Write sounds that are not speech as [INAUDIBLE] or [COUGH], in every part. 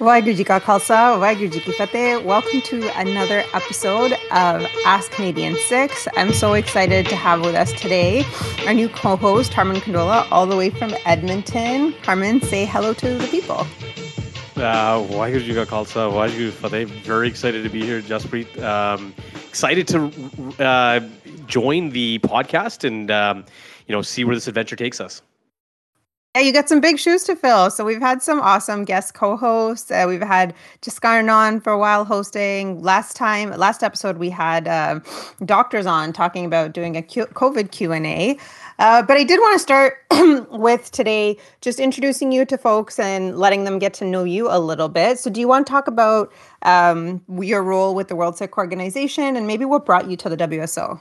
Waheguru Ji Ka Khalsa, Waheguru Ji Ki Fateh. Welcome to another episode of Ask Canadian 6. I'm so excited to have with us today our new co-host, Harman Kandola, all the way from Edmonton. Harman, say hello to the people. Uh, Waheguru Ji Ka Khalsa, Waheguru Fateh. Very excited to be here, Jaspreet. Um, excited to uh, join the podcast and, um, you know, see where this adventure takes us. Yeah, you got some big shoes to fill. So we've had some awesome guest co-hosts. Uh, we've had Jaskaran on for a while hosting. Last time, last episode, we had uh, doctors on talking about doing a Q- COVID Q and A. Uh, but I did want to start [CLEARS THROAT] with today, just introducing you to folks and letting them get to know you a little bit. So, do you want to talk about um, your role with the World Sikh Organization and maybe what brought you to the WSO?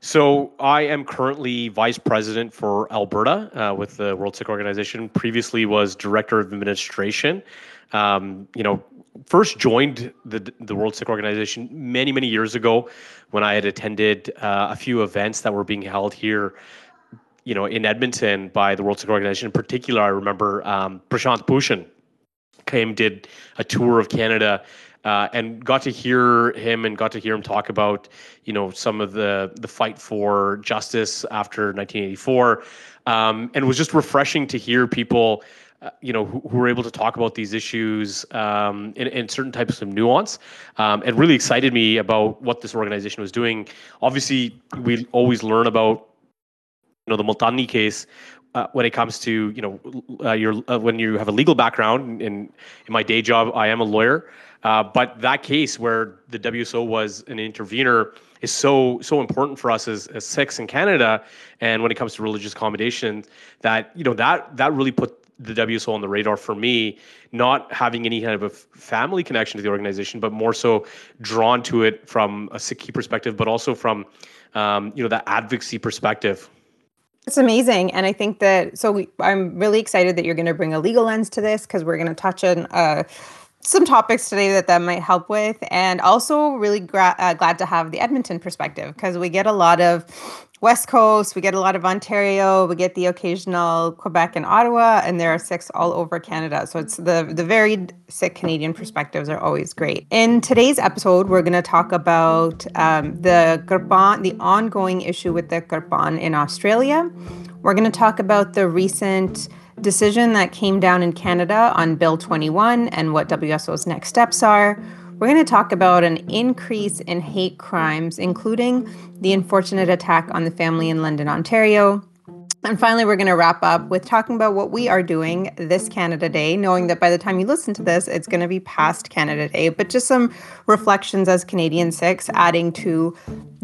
So I am currently vice president for Alberta uh, with the World Sikh Organization. Previously was director of administration. Um, you know, first joined the the World Sikh Organization many many years ago when I had attended uh, a few events that were being held here. You know, in Edmonton by the World Sikh Organization. In particular, I remember um, Prashant Bhushan came did a tour of Canada uh, and got to hear him and got to hear him talk about you know some of the the fight for justice after 1984 um, and it was just refreshing to hear people uh, you know who, who, were able to talk about these issues um, in, in, certain types of nuance. Um, it really excited me about what this organization was doing. Obviously we always learn about you know the multani case uh, when it comes to you know uh, your uh, when you have a legal background in in my day job I am a lawyer uh, but that case where the WSO was an intervener is so so important for us as, as Sikhs in Canada, and when it comes to religious accommodation, that you know that that really put the WSO on the radar for me, not having any kind of a family connection to the organization, but more so drawn to it from a Sikhi perspective, but also from um, you know that advocacy perspective. It's amazing, and I think that so. We, I'm really excited that you're going to bring a legal lens to this because we're going to touch on. Uh, some topics today that that might help with and also really gra- uh, glad to have the edmonton perspective because we get a lot of west coast we get a lot of ontario we get the occasional quebec and ottawa and there are Sikhs all over canada. So it's the the varied Sikh canadian perspectives are always great. In today's episode we're going to talk about um, the Kirpan, the ongoing issue with the Kirpan in australia. We're going to talk about the recent decision that came down in Canada on Bill 21 and what WSO's next steps are. We're going to talk about an increase in hate crimes, including the unfortunate attack on the family in London, Ontario. And finally, we're going to wrap up with talking about what we are doing this Canada Day, knowing that by the time you listen to this, it's going to be past Canada Day, but just some reflections as Canadian Sikhs, adding to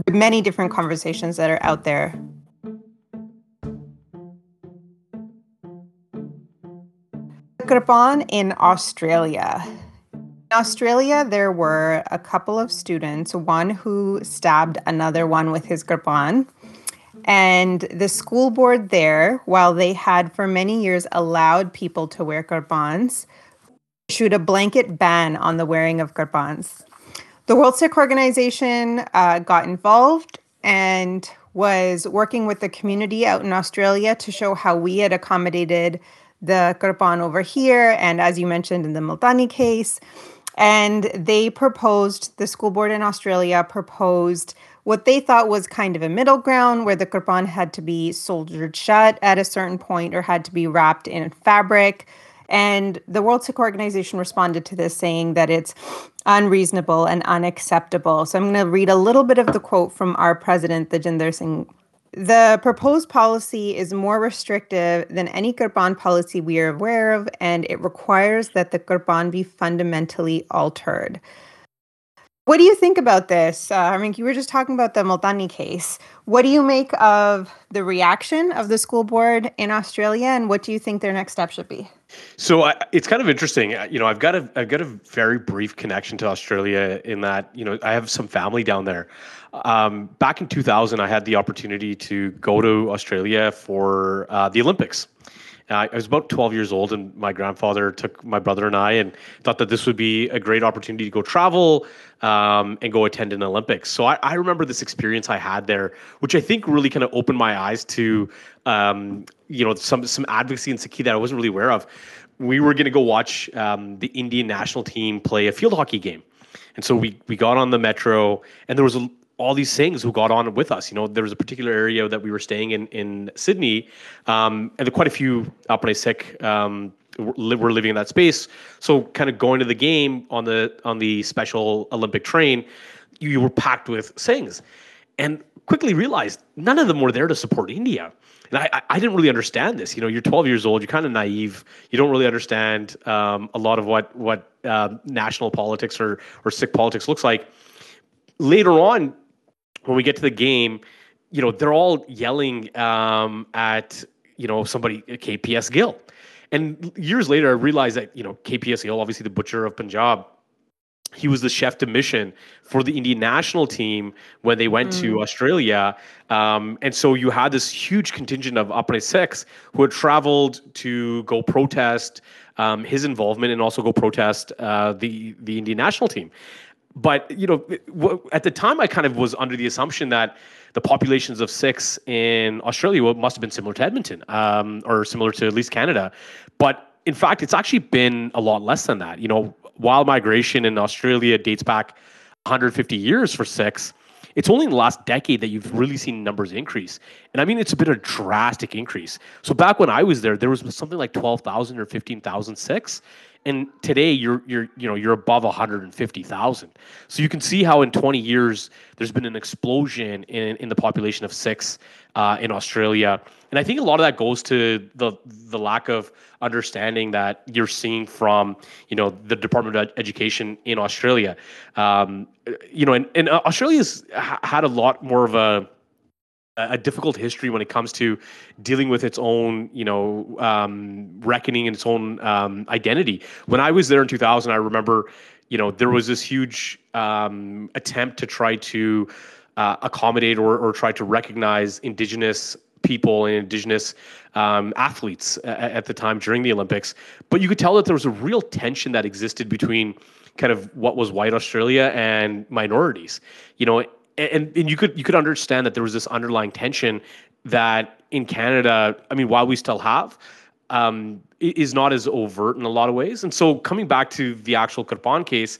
the many different conversations that are out there Kirpan in Australia. In Australia, there were a couple of students, one who stabbed another one with his Kirpan. And the school board there, while they had for many years allowed people to wear Kirpans, issued a blanket ban on the wearing of Kirpans. The World Sikh Organization uh, got involved and was working with the community out in Australia to show how we had accommodated the Kirpan over here, and as you mentioned in the Multani case. And they proposed, the school board in Australia proposed what they thought was kind of a middle ground where the Kirpan had to be soldered shut at a certain point or had to be wrapped in fabric. And the World Sikh Organization responded to this saying that it's unreasonable and unacceptable. So I'm going to read a little bit of the quote from our president, Tajinder Singh the proposed policy is more restrictive than any Kirpan policy we are aware of, and it requires that the Kirpan be fundamentally altered. What do you think about this? Uh, I mean, you were just talking about the Multani case. What do you make of the reaction of the school board in Australia, and what do you think their next step should be? So I, it's kind of interesting. You know, I've got a I've got a very brief connection to Australia in that you know I have some family down there. Um, back in 2000, I had the opportunity to go to Australia for uh, the Olympics. Uh, I was about 12 years old, and my grandfather took my brother and I, and thought that this would be a great opportunity to go travel um, and go attend an Olympics. So I, I, remember this experience I had there, which I think really kind of opened my eyes to, um, you know, some some advocacy in Sikhi that I wasn't really aware of. we were going to go watch um, the Indian national team play a field hockey game. And so we we got on the metro, and there was a, all these things who got on with us. You know, there was a particular area that we were staying in in Sydney, um, and there quite a few Apne Sikh um, were living in that space. So, kind of going to the game on the on the special Olympic train, you, you were packed with Singhs, and quickly realized none of them were there to support India. And I, I didn't really understand this. You know, you're 12 years old, you're kind of naive, you don't really understand um, a lot of what what um, national politics or or Sikh politics looks like. Later on, when we get to the game, you know, they're all yelling um, at you know somebody KPS Gill, and years later, I realized that you know KPS Gill, obviously the butcher of Punjab, he was the chef de mission for the Indian national team when they went mm. to Australia. Um, and so you had this huge contingent of Apne Sikhs who had traveled to go protest um, his involvement and also go protest uh, the the Indian national team. But you know, at the time, I kind of was under the assumption that the populations of Sikhs in Australia must have been similar to Edmonton um, or similar to at least Canada. But in fact, it's actually been a lot less than that. You know, wild migration in Australia dates back 150 years for Sikhs, It's only in the last decade that you've really seen numbers increase. And I mean, it's been a drastic increase. So back when I was there, there was something like 12,000 or 15,000 Sikhs and today you're you're you know you're above 150,000. So you can see how in 20 years there's been an explosion in in the population of Sikhs uh, in Australia, and I think a lot of that goes to the the lack of understanding that you're seeing from you know the Department of Education in Australia. Um, you know, and, and Australia's had a lot more of a a difficult history when it comes to dealing with its own, you know, um, reckoning and its own um, identity. When I was there in 2000, I remember, you know, there was this huge um, attempt to try to uh, accommodate or, or try to recognize indigenous people and indigenous um, athletes at, at the time during the Olympics. But you could tell that there was a real tension that existed between kind of what was white Australia and minorities. You know, and, and you could you could understand that there was this underlying tension that in Canada, I mean, while we still have, um, is not as overt in a lot of ways. And so, coming back to the actual Kirpan case,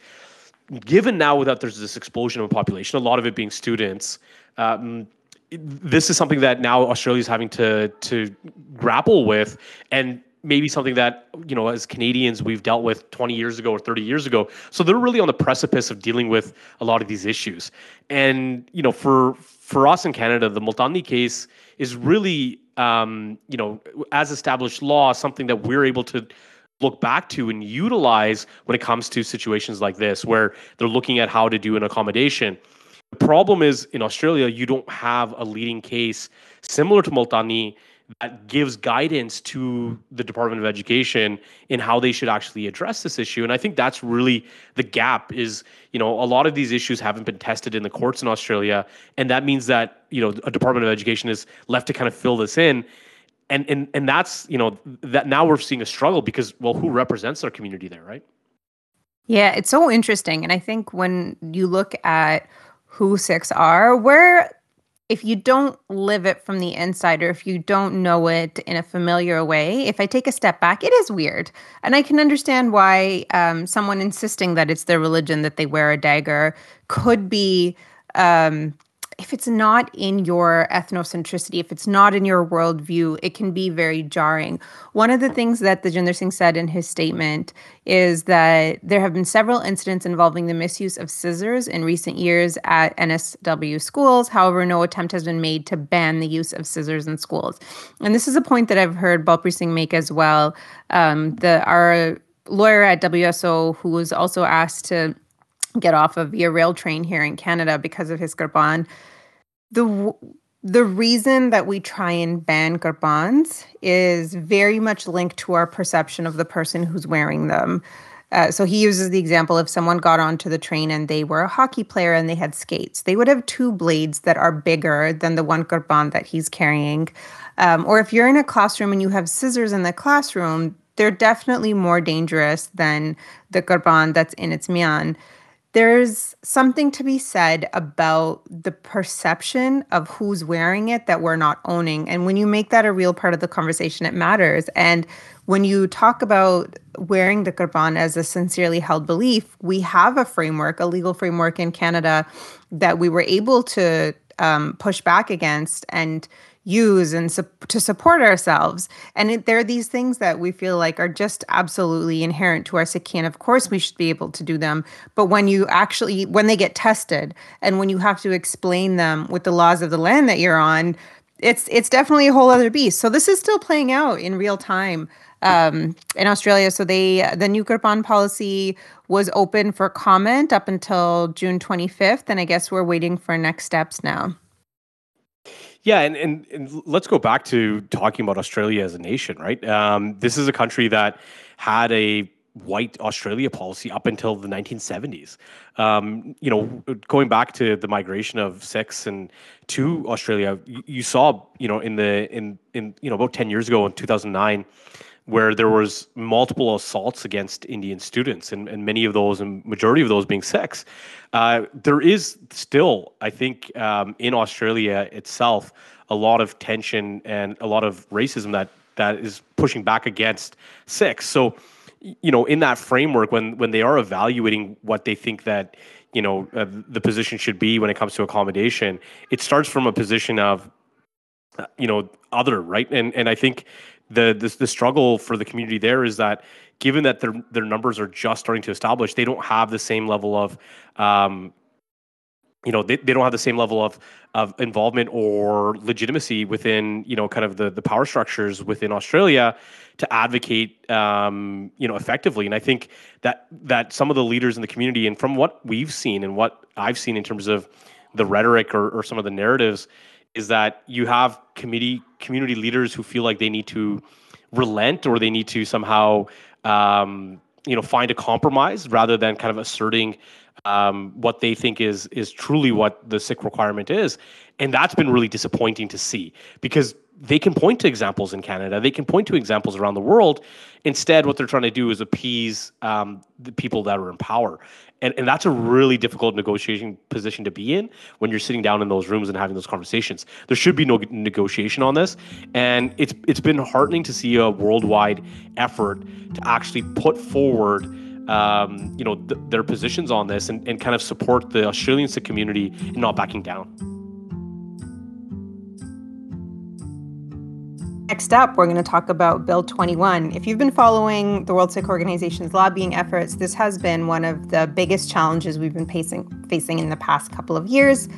given now that there's this explosion of population, a lot of it being students, um, this is something that now Australia is having to to grapple with, and maybe something that you know as Canadians we've dealt with 20 years ago or 30 years ago. So they're really on the precipice of dealing with a lot of these issues. And you know, for for us in Canada, the Multani case is really um, you know as established law something that we're able to look back to and utilize when it comes to situations like this where they're looking at how to do an accommodation. The problem is in Australia, you don't have a leading case similar to Multani that gives guidance to the Department of Education in how they should actually address this issue. And I think that's really the gap is, you know, a lot of these issues haven't been tested in the courts in Australia. And that means that, you know, a Department of Education is left to kind of fill this in. And and and that's, you know, that now we're seeing a struggle because well, who represents our community there, right? Yeah, it's so interesting. And I think when you look at who Sikhs are, we're if you don't live it from the inside or if you don't know it in a familiar way, if I take a step back, it is weird. And I can understand why um, someone insisting that it's their religion that they wear a dagger could be um, if it's not in your ethnocentricity, if it's not in your worldview, it can be very jarring. One of the things that Tajinder Singh said in his statement is that there have been several incidents involving the misuse of scissors in recent years at NSW schools. However, no attempt has been made to ban the use of scissors in schools. And this is a point that I've heard Balpreet Singh make as well. Um, the our lawyer at WSO, who was also asked to get off of Via Rail train here in Canada because of his kirpan. The the reason that we try and ban kirpans is very much linked to our perception of the person who's wearing them. Uh, so he uses the example if someone got onto the train and they were a hockey player and they had skates, they would have two blades that are bigger than the one kirpan that he's carrying. Um, or if you're in a classroom and you have scissors in the classroom, they're definitely more dangerous than the kirpan that's in its mian there's something to be said about the perception of who's wearing it that we're not owning. And when you make that a real part of the conversation, it matters. And when you talk about wearing the kirpan as a sincerely held belief, we have a framework, a legal framework in Canada that we were able to um, push back against and use and su- to support ourselves. And it, there are these things that we feel like are just absolutely inherent to our Sikhi. And of course, we should be able to do them. But when you actually, when they get tested and when you have to explain them with the laws of the land that you're on, it's it's definitely a whole other beast. So this is still playing out in real time um, in Australia. So they the new Kirpan policy was open for comment up until June 25th, and I guess we're waiting for next steps now. Yeah, and, and, and, let's go back to talking about Australia as a nation, right? Um, this is a country that had a white Australia policy up until the 1970s. Um, you know, going back to the migration of Sikhs and to Australia, you, you, saw, you know, in the in in you know about 10 years ago in 2009 where there was multiple assaults against Indian students, and, and many of those, and majority of those being Sikhs. Uh, there is still, I think, um, in Australia itself, a lot of tension and a lot of racism that that is pushing back against Sikhs. So, you know, in that framework, when when they are evaluating what they think that you know uh, the position should be when it comes to accommodation, it starts from a position of uh, you know other right and and i think the, the the struggle for the community there is that given that their their numbers are just starting to establish, they don't have the same level of um, you know they, they don't have the same level of of involvement or legitimacy within you know kind of the the power structures within Australia to advocate um, you know effectively. And I think that that some of the leaders in the community and from what we've seen and what I've seen in terms of the rhetoric or, or some of the narratives is that you have committee community leaders who feel like they need to relent or they need to somehow um, you know find a compromise rather than kind of asserting um, what they think is is truly what the Sikh requirement is, and that's been really disappointing to see because they can point to examples in Canada, they can point to examples around the world. Instead, what they're trying to do is appease um, the people that are in power, and and that's a really difficult negotiating position to be in when you're sitting down in those rooms and having those conversations. There should be no negotiation on this, and it's it's been heartening to see a worldwide effort to actually put forward um, you know, th- their positions on this and, and kind of support the Australian community in not backing down. Next up, we're going to talk about Bill 21. If you've been following the World Sikh Organization's lobbying efforts, this has been one of the biggest challenges we've been facing, facing in the past couple of years.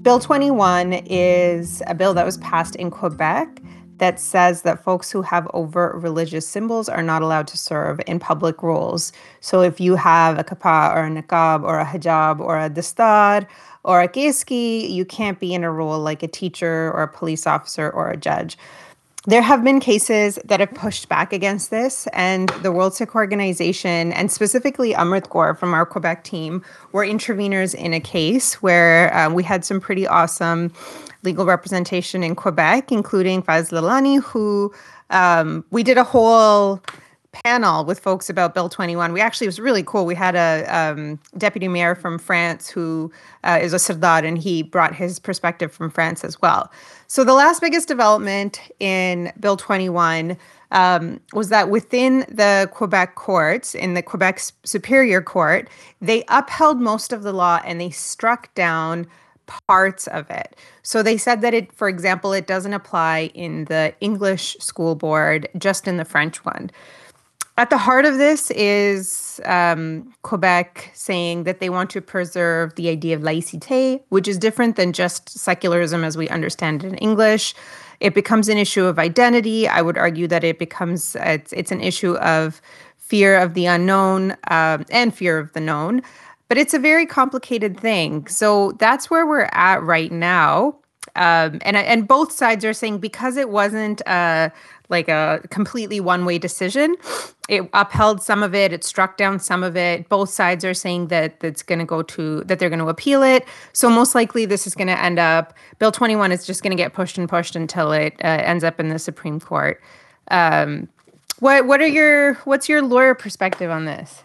Bill 21 is a bill that was passed in Quebec that says that folks who have overt religious symbols are not allowed to serve in public roles. So if you have a kippah or a niqab or a hijab or a dastar or a keski, you can't be in a role like a teacher or a police officer or a judge. There have been cases that have pushed back against this, and the World Sikh Organization, and specifically Amrit Kaur from our Quebec team, were interveners in a case where uh, we had some pretty awesome legal representation in Quebec, including Faz Lalani, who um, we did a whole panel with folks about Bill 21. We actually, it was really cool. We had a um, deputy mayor from France who uh, is a Sirdar, and he brought his perspective from France as well. So, the last biggest development in Bill 21 um, was that within the Quebec courts, in the Quebec Superior Court, they upheld most of the law and they struck down parts of it. So they said that it, for example, it doesn't apply in the English school board, just in the French one. At the heart of this is um, Quebec saying that they want to preserve the idea of laïcité, which is different than just secularism as we understand it in English. It becomes an issue of identity. I would argue that it becomes it's, it's an issue of fear of the unknown um, and fear of the known. But it's a very complicated thing. So that's where we're at right now. Um, and and both sides are saying because it wasn't uh, like a completely one way decision. It upheld some of it, it struck down some of it. Both sides are saying that that's going to go to that they're going to appeal it. So most likely this is going to end up Bill 21 is just going to get pushed and pushed until it uh, ends up in the Supreme Court. Um, what what are your what's your lawyer perspective on this?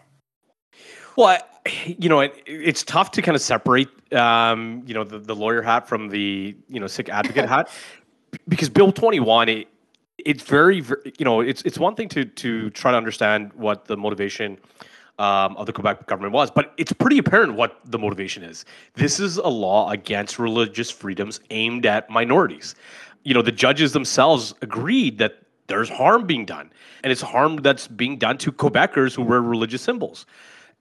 Well, you know, it, it's tough to kind of separate, um, you know, the, the lawyer hat from the, you know, Sikh advocate hat, [LAUGHS] because Bill 21, it, it's very, very, you know, it's it's one thing to to try to understand what the motivation um, of the Quebec government was, but it's pretty apparent what the motivation is. This is a law against religious freedoms aimed at minorities. You know, the judges themselves agreed that there's harm being done, and it's harm that's being done to Quebecers who wear religious symbols.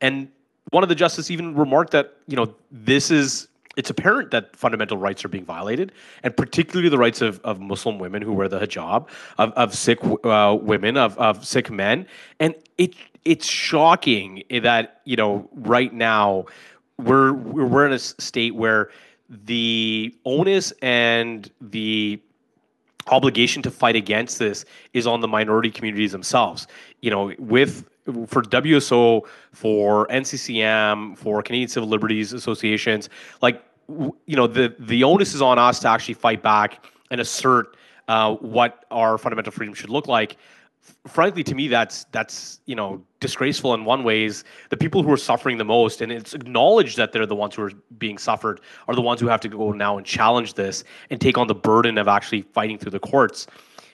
And one of the justices even remarked that you know this is it's apparent that fundamental rights are being violated, and particularly the rights of, of Muslim women who wear the hijab, of, of Sikh uh, women, of, of Sikh men. And it it's shocking that, you know, right now we're, we're in a state where the onus and the obligation to fight against this is on the minority communities themselves. You know, with for WSO, for NCCM, for Canadian Civil Liberties Associations, like you know, the the onus is on us to actually fight back and assert uh, what our fundamental freedom should look like. Frankly, to me, that's that's you know disgraceful in one ways. The people who are suffering the most, and it's acknowledged that they're the ones who are being suffered, are the ones who have to go now and challenge this and take on the burden of actually fighting through the courts.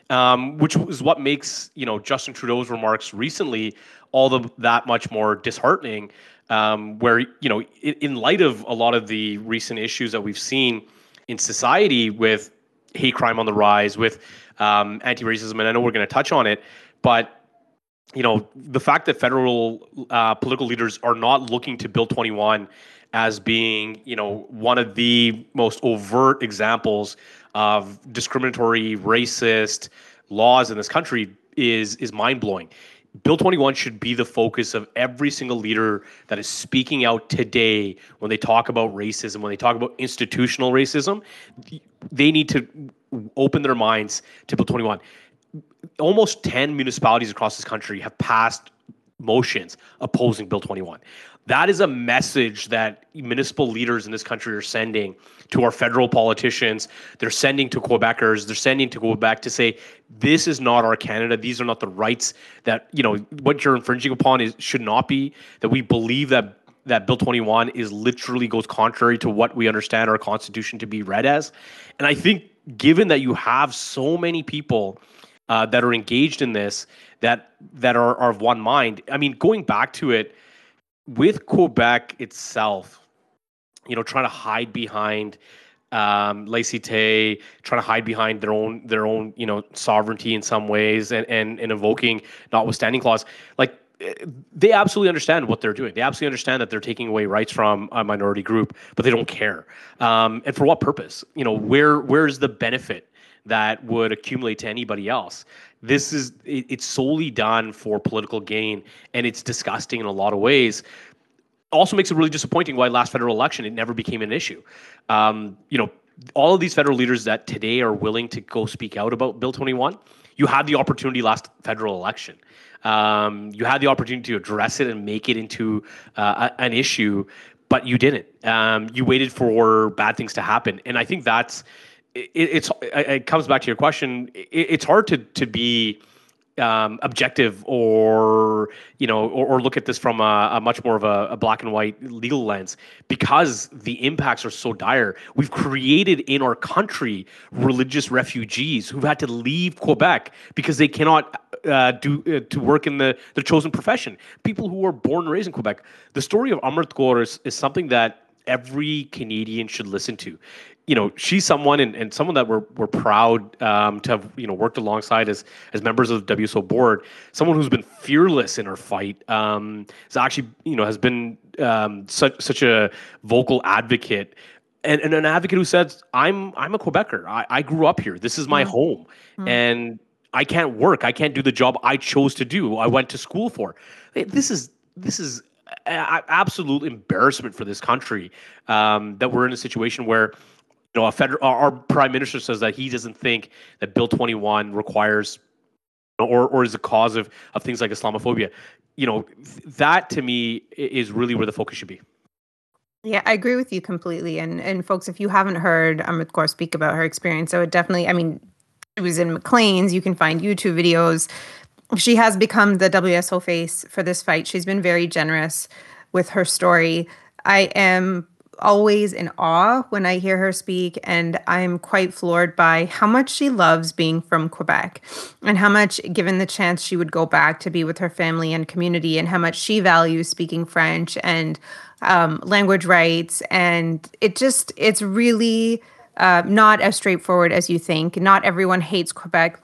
Um, which is what makes you know Justin Trudeau's remarks recently all the that much more disheartening um, where you know in, in light of a lot of the recent issues that we've seen in society with hate crime on the rise, with um, anti-racism, and I know we're going to touch on it, but you know the fact that federal uh, political leaders are not looking to Bill 21 as being you know one of the most overt examples of discriminatory, racist laws in this country is is mind blowing. Bill 21 should be the focus of every single leader that is speaking out today when they talk about racism, when they talk about institutional racism. They need to open their minds to Bill 21. Almost 10 municipalities across this country have passed motions opposing Bill 21. That is a message that municipal leaders in this country are sending to our federal politicians. They're sending to Quebecers. They're sending to Quebec to say, this is not our Canada. These are not the rights that, you know, what you're infringing upon is should not be. That we believe that that Bill 21 is literally goes contrary to what we understand our Constitution to be read as. And I think given that you have so many people uh, that are engaged in this that that are, are of one mind, I mean, going back to it, with Quebec itself, you know, trying to hide behind um, laïcité, trying to hide behind their own their own you know sovereignty in some ways, and and, and invoking notwithstanding clause, like eh, they absolutely understand what they're doing. They absolutely understand that they're taking away rights from a minority group, but they don't care. Um, and for what purpose? You know, where where's the benefit that would accumulate to anybody else? This is it, it's solely done for political gain, and it's disgusting in a lot of ways. Also makes it really disappointing why last federal election it never became an issue. Um, you know, all of these federal leaders that today are willing to go speak out about Bill 21, you had the opportunity last federal election. Um, you had the opportunity to address it and make it into uh, an issue, but you didn't. Um, you waited for bad things to happen, and I think that's it, it's it comes back to your question. It, it's hard to to be um, objective or you know or, or, look at this from a, a much more of a, a, black and white legal lens because the impacts are so dire. We've created in our country religious refugees who've had to leave quebec because they cannot uh, do uh, to work in the their chosen profession. People who are born and raised in quebec. The story of amrit kaur is, is something that every Canadian should listen to you know, she's someone and, and someone that we're, we're proud um, to have, you know, worked alongside as, as members of the WSO board, someone who's been fearless in her fight, um, is actually, you know, has been um, such, such a vocal advocate and, and an advocate who says, I'm, I'm a Quebecer. I, I grew up here. This is my mm. home. Mm. And I can't work. I can't do the job I chose to do. I went to school for. This is, this is absolute embarrassment for this country um, that we're in a situation where know, a federal, our prime minister says that he doesn't think that Bill 21 requires or or is a cause of of things like Islamophobia. You know, that to me is really where the focus should be. Yeah, I agree with you completely. And and folks, if you haven't heard Amrit Kaur speak about her experience, so it definitely, I mean, it was in Maclean's. You can find YouTube videos. She has become the WSO face for this fight. She's been very generous with her story. I am always in awe when I hear her speak, and I'm quite floored by how much she loves being from Quebec and how much, given the chance, she would go back to be with her family and community, and how much she values speaking French and um, language rights. And it just, it's really uh, not as straightforward as you think. Not everyone hates Quebec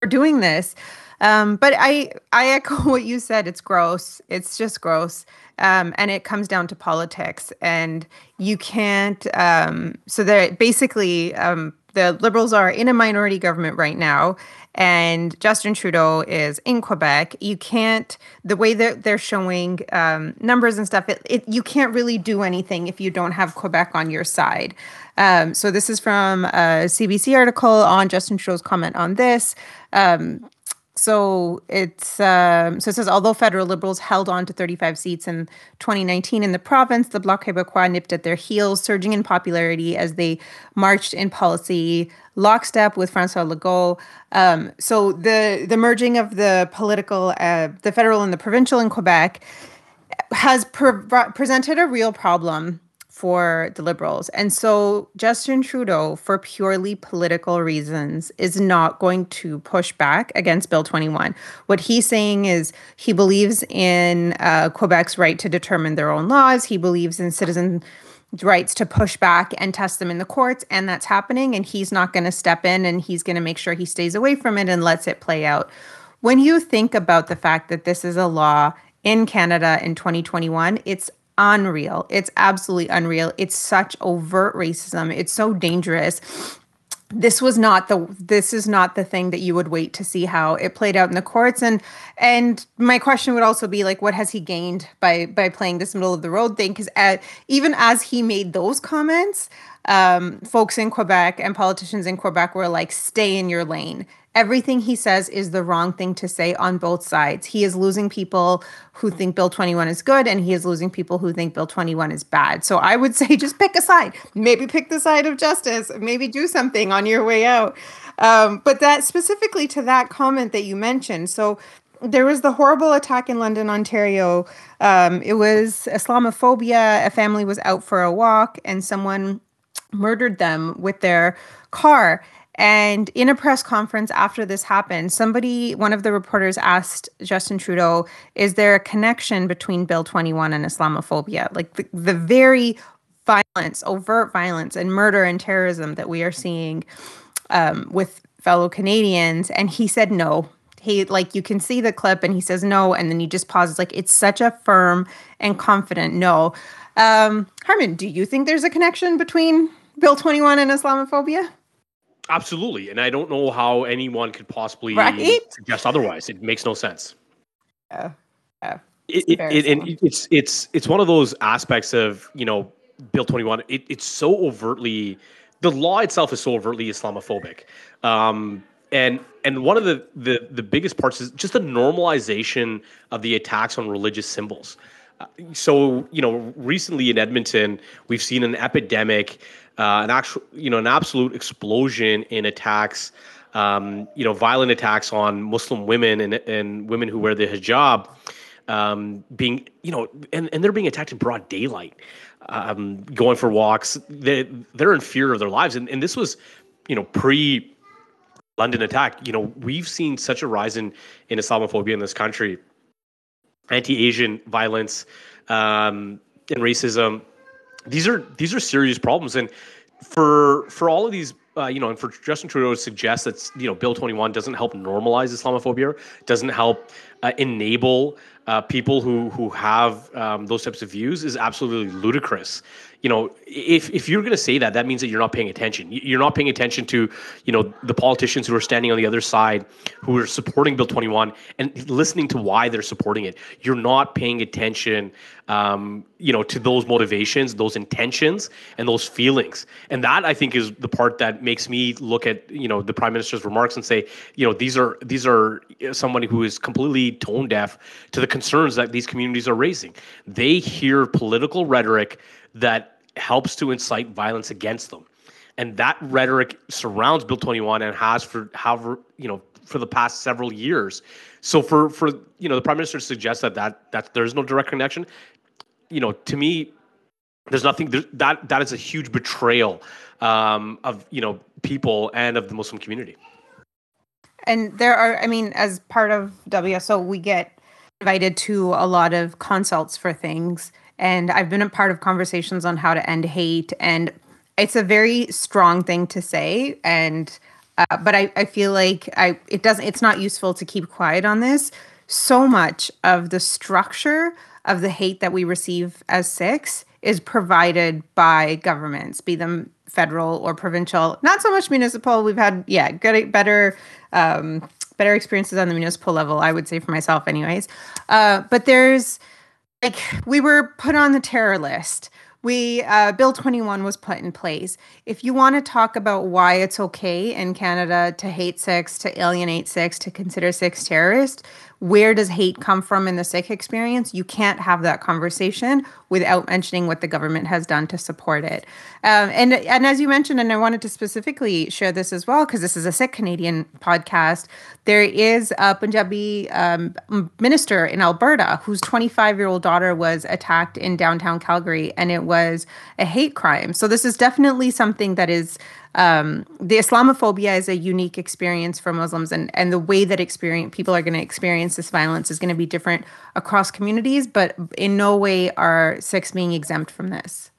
for doing this. Um, but I I echo [LAUGHS] what you said. It's gross. It's just gross. Um, and it comes down to politics. And you can't. Um, so that basically, um, the Liberals are in a minority government right now, and Justin Trudeau is in Quebec. You can't. The way that they're showing um, numbers and stuff, it, it, you can't really do anything if you don't have Quebec on your side. Um, so this is from a CBC article on Justin Trudeau's comment on this. Um, so it's um, so it says although federal liberals held on to 35 seats in 2019 in the province, the Bloc Québécois nipped at their heels, surging in popularity as they marched in policy lockstep with François Legault. Um, so the the merging of the political, uh, the federal and the provincial in Quebec has pre- presented a real problem for the Liberals. And so Justin Trudeau, for purely political reasons, is not going to push back against Bill 21. What he's saying is he believes in uh, Quebec's right to determine their own laws, he believes in citizen rights to push back and test them in the courts and that's happening and he's not going to step in and he's going to make sure he stays away from it and lets it play out when you think about the fact that this is a law in Canada in 2021 it's unreal. It's absolutely unreal. It's such overt racism. It's so dangerous. This was not the this is not the thing that you would wait to see how it played out in the courts and and my question would also be like what has he gained by by playing this middle of the road thing cuz even as he made those comments um, folks in Quebec and politicians in Quebec were like stay in your lane everything he says is the wrong thing to say on both sides. He is losing people who think Bill 21 is good, and he is losing people who think Bill 21 is bad. So I would [LAUGHS] say just pick a side. Maybe pick the side of justice. Maybe do something on your way out. Um, but that specifically to that comment that you mentioned. So there was the horrible attack in London, Ontario. Um, it was Islamophobia. A family was out for a walk, and someone murdered them with their car. And in a press conference after this happened, somebody, one of the reporters asked Justin Trudeau, is there a connection between Bill 21 and Islamophobia? Like the, the very violence, overt violence, and murder and terrorism that we are seeing um, with fellow Canadians. And he said no. He, like, you can see the clip and he says no. And then he just pauses, like, it's such a firm and confident no. Um, Harman, do you think there's a connection between Bill 21 and Islamophobia? Absolutely, and I don't know how anyone could possibly right? suggest otherwise. It makes no sense. Yeah, yeah. It's it, it, it, it's it's it's one of those aspects of you know Bill twenty one. It, it's so overtly the law itself is so overtly Islamophobic, um, and and one of the, the the biggest parts is just the normalization of the attacks on religious symbols. Uh, so you know, recently in Edmonton, we've seen an epidemic uh, an actual, you know, an absolute explosion in attacks, um, you know, violent attacks on Muslim women and, and women who wear the hijab, um, being, you know, and, and they're being attacked in broad daylight, um, going for walks. They, they're in fear of their lives. And, and this was, you know, pre London attack. You know, we've seen such a rise in, in Islamophobia in this country, anti Asian violence, um, and racism these are these are serious problems, and for for all of these, uh, you know, and for Justin Trudeau to suggest that you know Bill Twenty One doesn't help normalize Islamophobia, doesn't help uh, enable uh, people who who have um, those types of views is absolutely ludicrous you know, if if you're going to say that, that means that you're not paying attention. You're not paying attention to, you know, the politicians who are standing on the other side, who are supporting Bill 21, and listening to why they're supporting it. You're not paying attention, um, you know, to those motivations, those intentions, and those feelings. And that I think is the part that makes me look at, you know, the prime minister's remarks and say, you know, these are these are somebody who is completely tone deaf to the concerns that these communities are raising. They hear political rhetoric that helps to incite violence against them. And that rhetoric surrounds Bill 21 and has for however, you know, for the past several years. So for for you know the prime minister suggests that that that there's no direct connection, you know, to me, there's nothing that that is a huge betrayal um, of you know people and of the Muslim community. And there are, I mean, as part of WSO, we get invited to a lot of consults for things. And I've been a part of conversations on how to end hate. And it's a very strong thing to say. And, uh, but I, I feel like I, it doesn't, it's not useful to keep quiet on this. So much of the structure of the hate that we receive as Sikhs is provided by governments, be them federal or provincial. Not so much municipal. We've had yeah, good better um, better experiences on the municipal level. I would say for myself, anyways. Uh, but there's like we were put on the terror list. We uh, Bill 21 was put in place. If you want to talk about why it's okay in Canada to hate Sikhs, to alienate Sikhs, to consider Sikhs terrorists, where does hate come from in the Sikh experience? You can't have that conversation without mentioning what the government has done to support it. Um, and and as you mentioned, and I wanted to specifically share this as well because this is a Sikh Canadian podcast. There is a Punjabi um, minister in Alberta whose 25 year old daughter was attacked in downtown Calgary, and it was a hate crime. So this is definitely something that is um, the Islamophobia is a unique experience for Muslims, and and the way that experience people are going to experience this violence is going to be different across communities. But in no way are Sikhs being exempt from this.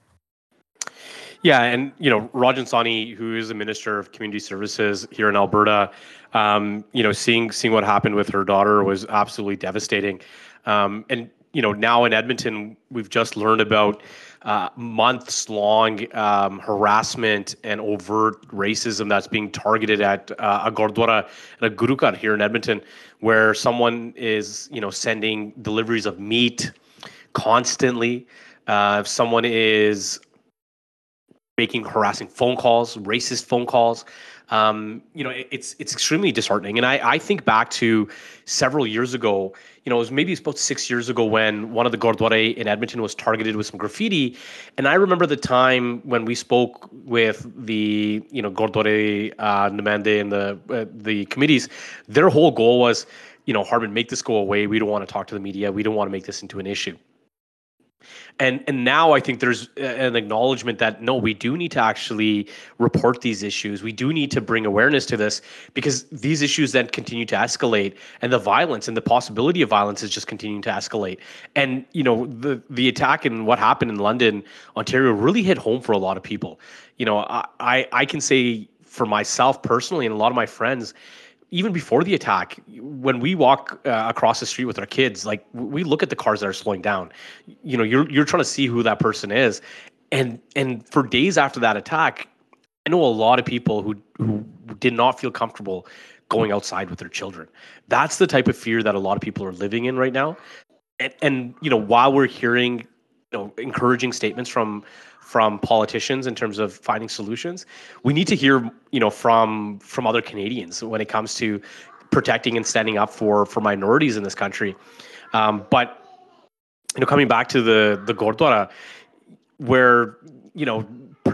Yeah, and you know Rajan Sawhney, who is the Minister of Community Services here in Alberta, um, you know, seeing seeing what happened with her daughter was absolutely devastating. Um, and you know, now in Edmonton, we've just learned about uh, months long um, harassment and overt racism that's being targeted at uh, a Gurdwara and a Gurukar here in Edmonton, where someone is, you know, sending deliveries of meat constantly. Uh, someone is making harassing phone calls, racist phone calls um, you know, it, it's it's extremely disheartening. And I, I think back to several years ago, you know, it was maybe about six years ago when one of the Gurdwara in Edmonton was targeted with some graffiti. And I remember the time when we spoke with the, you know, Gurdwara, uh, Namande and the, uh, the committees, their whole goal was, you know, Harbin, make this go away. We don't want to talk to the media. We don't want to make this into an issue and and now I think there's an acknowledgement that no, we do need to actually report these issues. We do need to bring awareness to this because these issues then continue to escalate, and the violence and the possibility of violence is just continuing to escalate. And you know the the attack and what happened in London, Ontario, really hit home for a lot of people. You know, I I, I can say for myself personally and a lot of my friends even before the attack, when we walk uh, across the street with our kids, like we look at the cars that are slowing down. You know, you're you're trying to see who that person is, and and for days after that attack, I know a lot of people who who did not feel comfortable going outside with their children. That's the type of fear that a lot of people are living in right now. And, and you know, while we're hearing, you know, encouraging statements from from politicians in terms of finding solutions. We need to hear, you know, from from other Canadians when it comes to protecting and standing up for for minorities in this country. Um, but you know, coming back to the the Gurdwara, where you know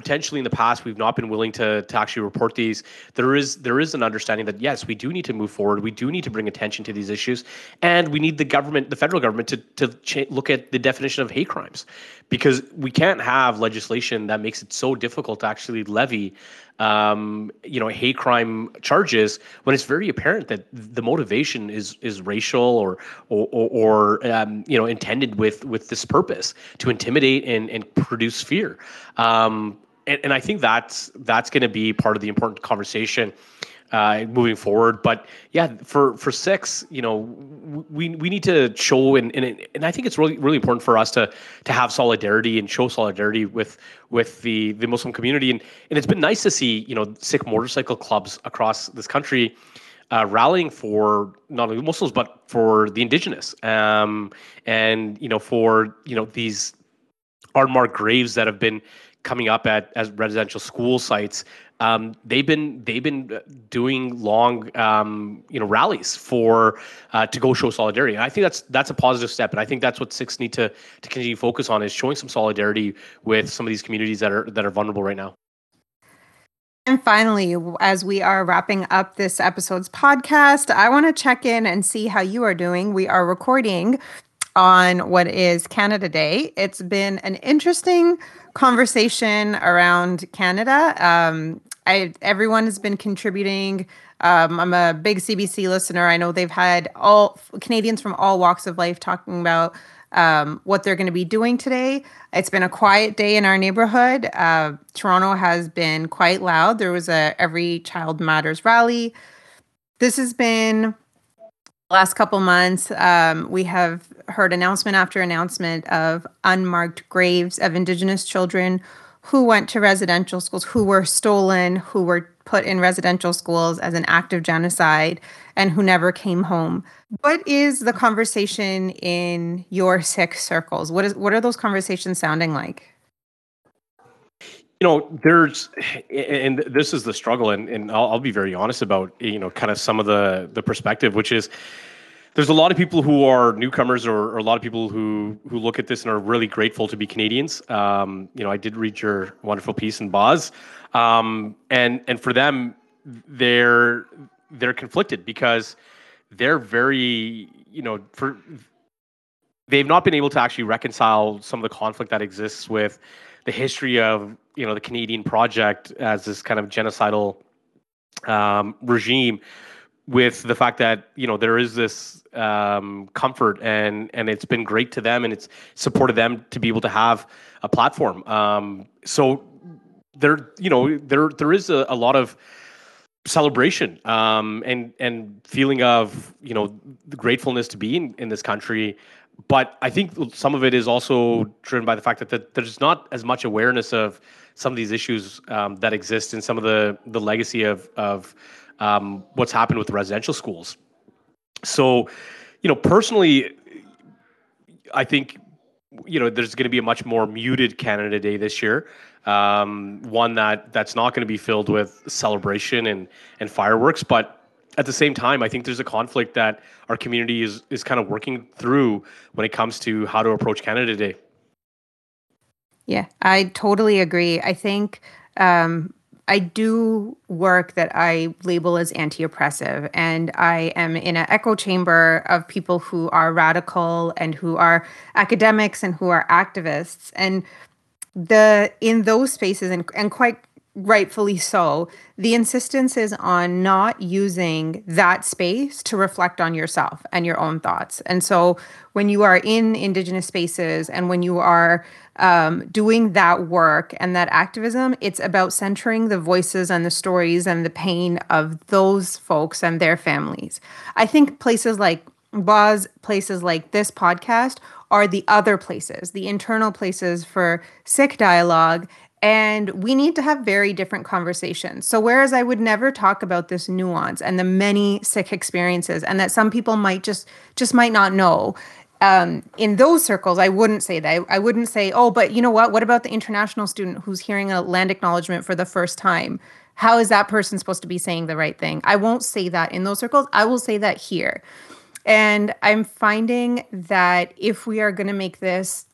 potentially in the past we've not been willing to to actually report these. There is there is an understanding that yes we do need to move forward. We do need to bring attention to these issues. And we need the government the federal government to to look at the definition of hate crimes. Because we can't have legislation that makes it so difficult to actually levy um, you know hate crime charges when it's very apparent that the motivation is is racial or or, or um, you know intended with with this purpose to intimidate and, and produce fear. Um, and, and I think that's that's going to be part of the important conversation uh, moving forward. But yeah, for for Sikhs, you know, we we need to show and and, and I think it's really really important for us to to have solidarity and show solidarity with with the the Muslim community. And and it's been nice to see you know Sikh motorcycle clubs across this country. Uh, rallying for not only Muslims but for the indigenous, um, and you know for you know these unmarked graves that have been coming up at as residential school sites. Um, they've been they've been uh, doing long um, you know rallies for uh, to go show solidarity. And I think that's that's a positive step, and I think that's what Sikhs need to to continue to focus on is showing some solidarity with some of these communities that are that are vulnerable right now. And finally, as we are wrapping up this episode's podcast, I want to check in and see how you are doing. We are recording on what is Canada Day. It's been an interesting conversation around Canada. Um, I, everyone has been contributing. Um, I'm a big CBC listener. I know they've had all Canadians from all walks of life talking about um, what they're going to be doing today. It's been a quiet day in our neighborhood. Uh, Toronto has been quite loud. There was a Every Child Matters rally. This has been last couple months. Um, we have heard announcement after announcement of unmarked graves of Indigenous children who went to residential schools, who were stolen, who were put in residential schools as an act of genocide, and who never came home. What is the conversation in your Sikh circles? What is what are those conversations sounding like? You know, there's, and this is the struggle, and, and I'll, I'll be very honest about, you know, kind of some of the the perspective, which is, there's a lot of people who are newcomers or, or, a lot of people who who look at this and are really grateful to be Canadians. Um, you know, I did read your wonderful piece in Boz, um, and and for them, they're they're conflicted because they're very you know for they've not been able to actually reconcile some of the conflict that exists with the history of you know the Canadian project as this kind of genocidal um, regime with the fact that you know there is this um, comfort and and it's been great to them and it's supported them to be able to have a platform. Um, so there, you know, there there is a, a lot of celebration um, and and feeling of you know the gratefulness to be in, in this country. But I think some of it is also driven by the fact that the, there's not as much awareness of some of these issues um, that exist in some of the the legacy of of um, what's happened with residential schools. So, you know, personally, I think you know there's going to be a much more muted Canada Day this year. Um, one that that's not going to be filled with celebration and and fireworks, but at the same time, I think there's a conflict that our community is is kind of working through when it comes to how to approach Canada Day. Yeah, I totally agree. I think um, I do work that I label as anti oppressive, and I am in an echo chamber of people who are radical and who are academics and who are activists. And the in those spaces, and, and quite rightfully so, the insistence is on not using that space to reflect on yourself and your own thoughts. And so when you are in Indigenous spaces and when you are um, doing that work and that activism, it's about centering the voices and the stories and the pain of those folks and their families. I think places like Boz, places like this podcast are the other places, the internal places for Sikh dialogue and we need to have very different conversations. So, whereas I would never talk about this nuance and the many Sikh experiences, and that some people might just just might not know, um, in those circles, I wouldn't say that. I, I wouldn't say, oh, but you know what? What about the international student who's hearing a land acknowledgement for the first time? How is that person supposed to be saying the right thing? I won't say that in those circles. I will say that here. And I'm finding that if we are going to make this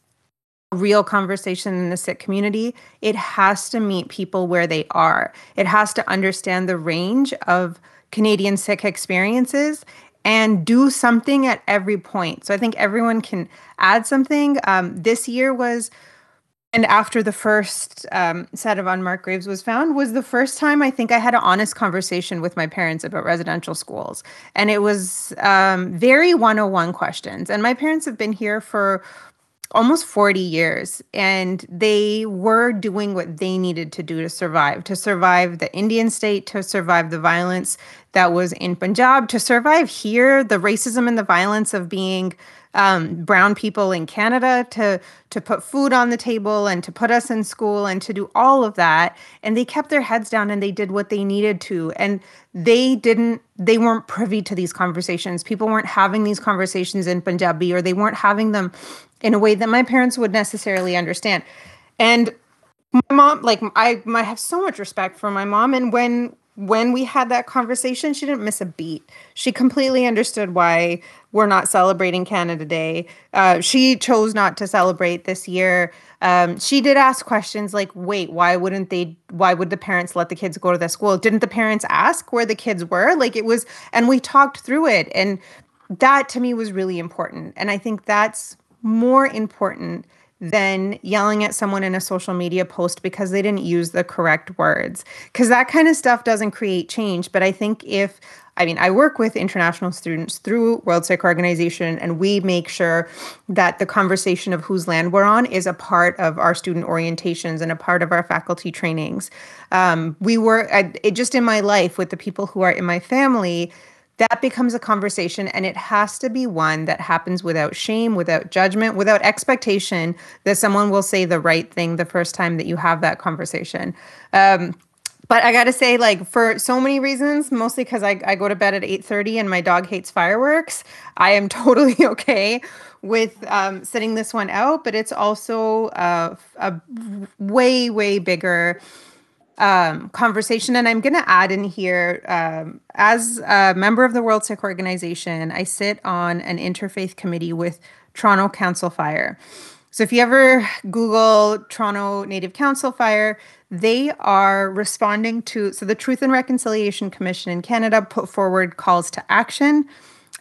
real conversation in the Sikh community, it has to meet people where they are. It has to understand the range of Canadian Sikh experiences and do something at every point. So I think everyone can add something. Um, this year was, and after the first um, set of unmarked graves was found, was the first time I think I had an honest conversation with my parents about residential schools. And it was um, very 101 questions. And my parents have been here for almost 40 years and they were doing what they needed to do to survive to survive the indian state to survive the violence that was in punjab to survive here the racism and the violence of being um, brown people in canada to to put food on the table and to put us in school and to do all of that and they kept their heads down and they did what they needed to and they didn't they weren't privy to these conversations people weren't having these conversations in punjabi or they weren't having them in a way that my parents would necessarily understand. And my mom, like I, I have so much respect for my mom. And when when we had that conversation, she didn't miss a beat. She completely understood why we're not celebrating Canada Day. Uh, she chose not to celebrate this year. Um, she did ask questions like, "Wait, why wouldn't they? Why would the parents let the kids go to the school? Didn't the parents ask where the kids were? Like it was?" And we talked through it, and that to me was really important. And I think that's more important than yelling at someone in a social media post because they didn't use the correct words. Because that kind of stuff doesn't create change. But I think if I mean, I work with international students through World Sikh Organization, and we make sure that the conversation of whose land we're on is a part of our student orientations and a part of our faculty trainings. Um, we were, I, it, just in my life with the people who are in my family that becomes a conversation and it has to be one that happens without shame without judgment without expectation that someone will say the right thing the first time that you have that conversation. Um, but i gotta say like for so many reasons mostly because I, I go to bed at 8.30 and my dog hates fireworks i am [LAUGHS] totally okay with um, setting this one out but it's also uh, a way way bigger um, conversation. And I'm going to add in here um, as a member of the World Sikh Organization, I sit on an interfaith committee with Toronto Council Fire. So if you ever Google Toronto Native Council Fire, they are responding to so the Truth and Reconciliation Commission in Canada put forward calls to action.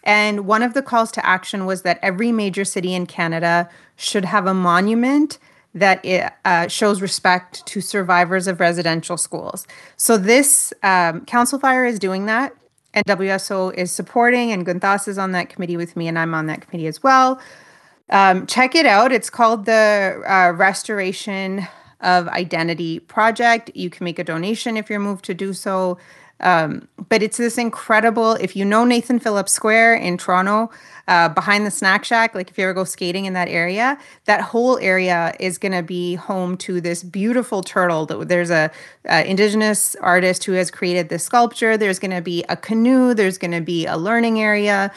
And one of the calls to action was that every major city in Canada should have a monument that it uh, shows respect to survivors of residential schools. So this um, council fire is doing that. And WSO is supporting, and Gunthas is on that committee with me, and I'm on that committee as well. Um, check it out. It's called the uh, Restoration of Identity Project. You can make a donation if you're moved to do so. Um, but it's this incredible, if you know Nathan Phillips Square in Toronto, uh, behind the snack shack, like if you ever go skating in that area, that whole area is going to be home to this beautiful turtle. There's a, a indigenous artist who has created this sculpture. There's going to be a canoe. There's going to be a learning area.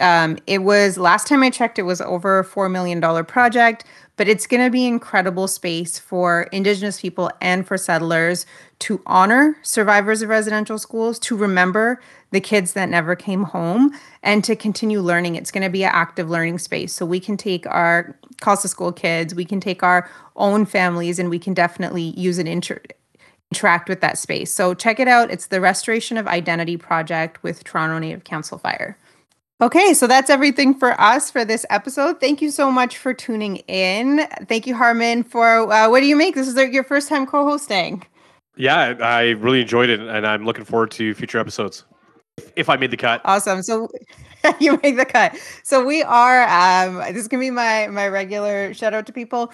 Um, it was last time I checked, it was over a four million dollar project but it's going to be incredible space for indigenous people and for settlers to honor survivors of residential schools to remember the kids that never came home and to continue learning. It's going to be an active learning space. So we can take our calls to school kids, we can take our own families, and we can definitely use inter- interact with that space. So check it out. It's the Restoration of Identity Project with Toronto Native Council Fire. Okay, so that's everything for us for this episode. Thank you so much for tuning in. Thank you, Harman, for uh, what do you make? This is your first time co hosting. Yeah, I really enjoyed it, and I'm looking forward to future episodes if I made the cut. Awesome. So [LAUGHS] you make the cut. So we are. Um, this is gonna be my my regular shout out to people.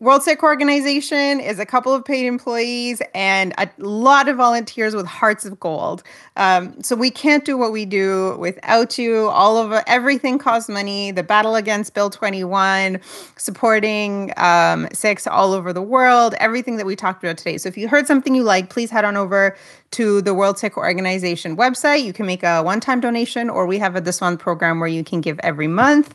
World Sikh Organization is a couple of paid employees and a lot of volunteers with hearts of gold. Um, so we can't do what we do without you. All of everything costs money. The battle against Bill 21, supporting um, Sikhs all over the world, everything that we talked about today. So if you heard something you like, please head on over to the World Sikh Organization website. You can make a one-time donation, or we have a Dasvandh program where you can give every month.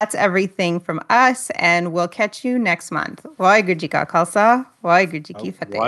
That's everything from us, and we'll catch you next month. Waheguru Ji Ka Khalsa, Waheguru Ji Ki Fateh.